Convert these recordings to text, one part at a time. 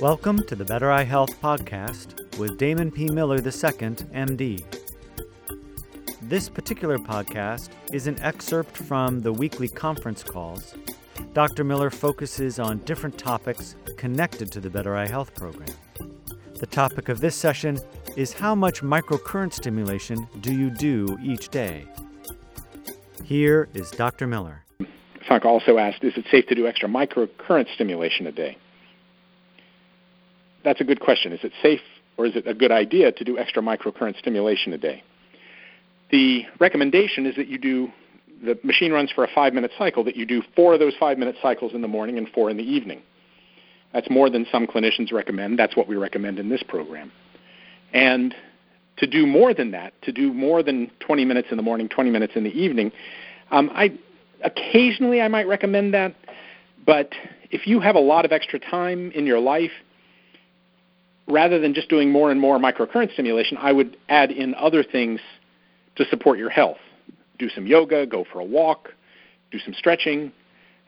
Welcome to the Better Eye Health Podcast with Damon P. Miller II, MD. This particular podcast is an excerpt from the weekly conference calls. Dr. Miller focuses on different topics connected to the Better Eye Health program. The topic of this session is how much microcurrent stimulation do you do each day? Here is Dr. Miller. Frank also asked, is it safe to do extra microcurrent stimulation a day? That's a good question. Is it safe or is it a good idea to do extra microcurrent stimulation a day? The recommendation is that you do, the machine runs for a five minute cycle, that you do four of those five minute cycles in the morning and four in the evening. That's more than some clinicians recommend. That's what we recommend in this program. And to do more than that, to do more than 20 minutes in the morning, 20 minutes in the evening, um, I occasionally I might recommend that. But if you have a lot of extra time in your life rather than just doing more and more microcurrent stimulation, I would add in other things to support your health. Do some yoga, go for a walk, do some stretching,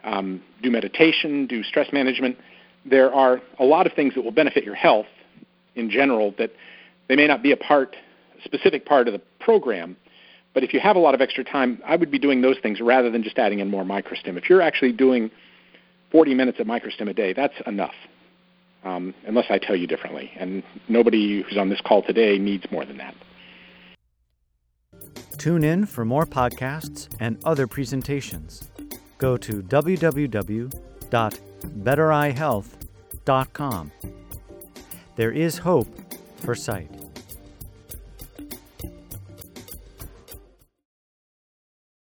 um, do meditation, do stress management. There are a lot of things that will benefit your health in general that they may not be a part, specific part of the program, but if you have a lot of extra time, I would be doing those things rather than just adding in more microstim. If you're actually doing 40 minutes of microstim a day, that's enough um, unless I tell you differently. And nobody who's on this call today needs more than that. Tune in for more podcasts and other presentations. Go to www.bettereyehealth.com. There is hope for sight.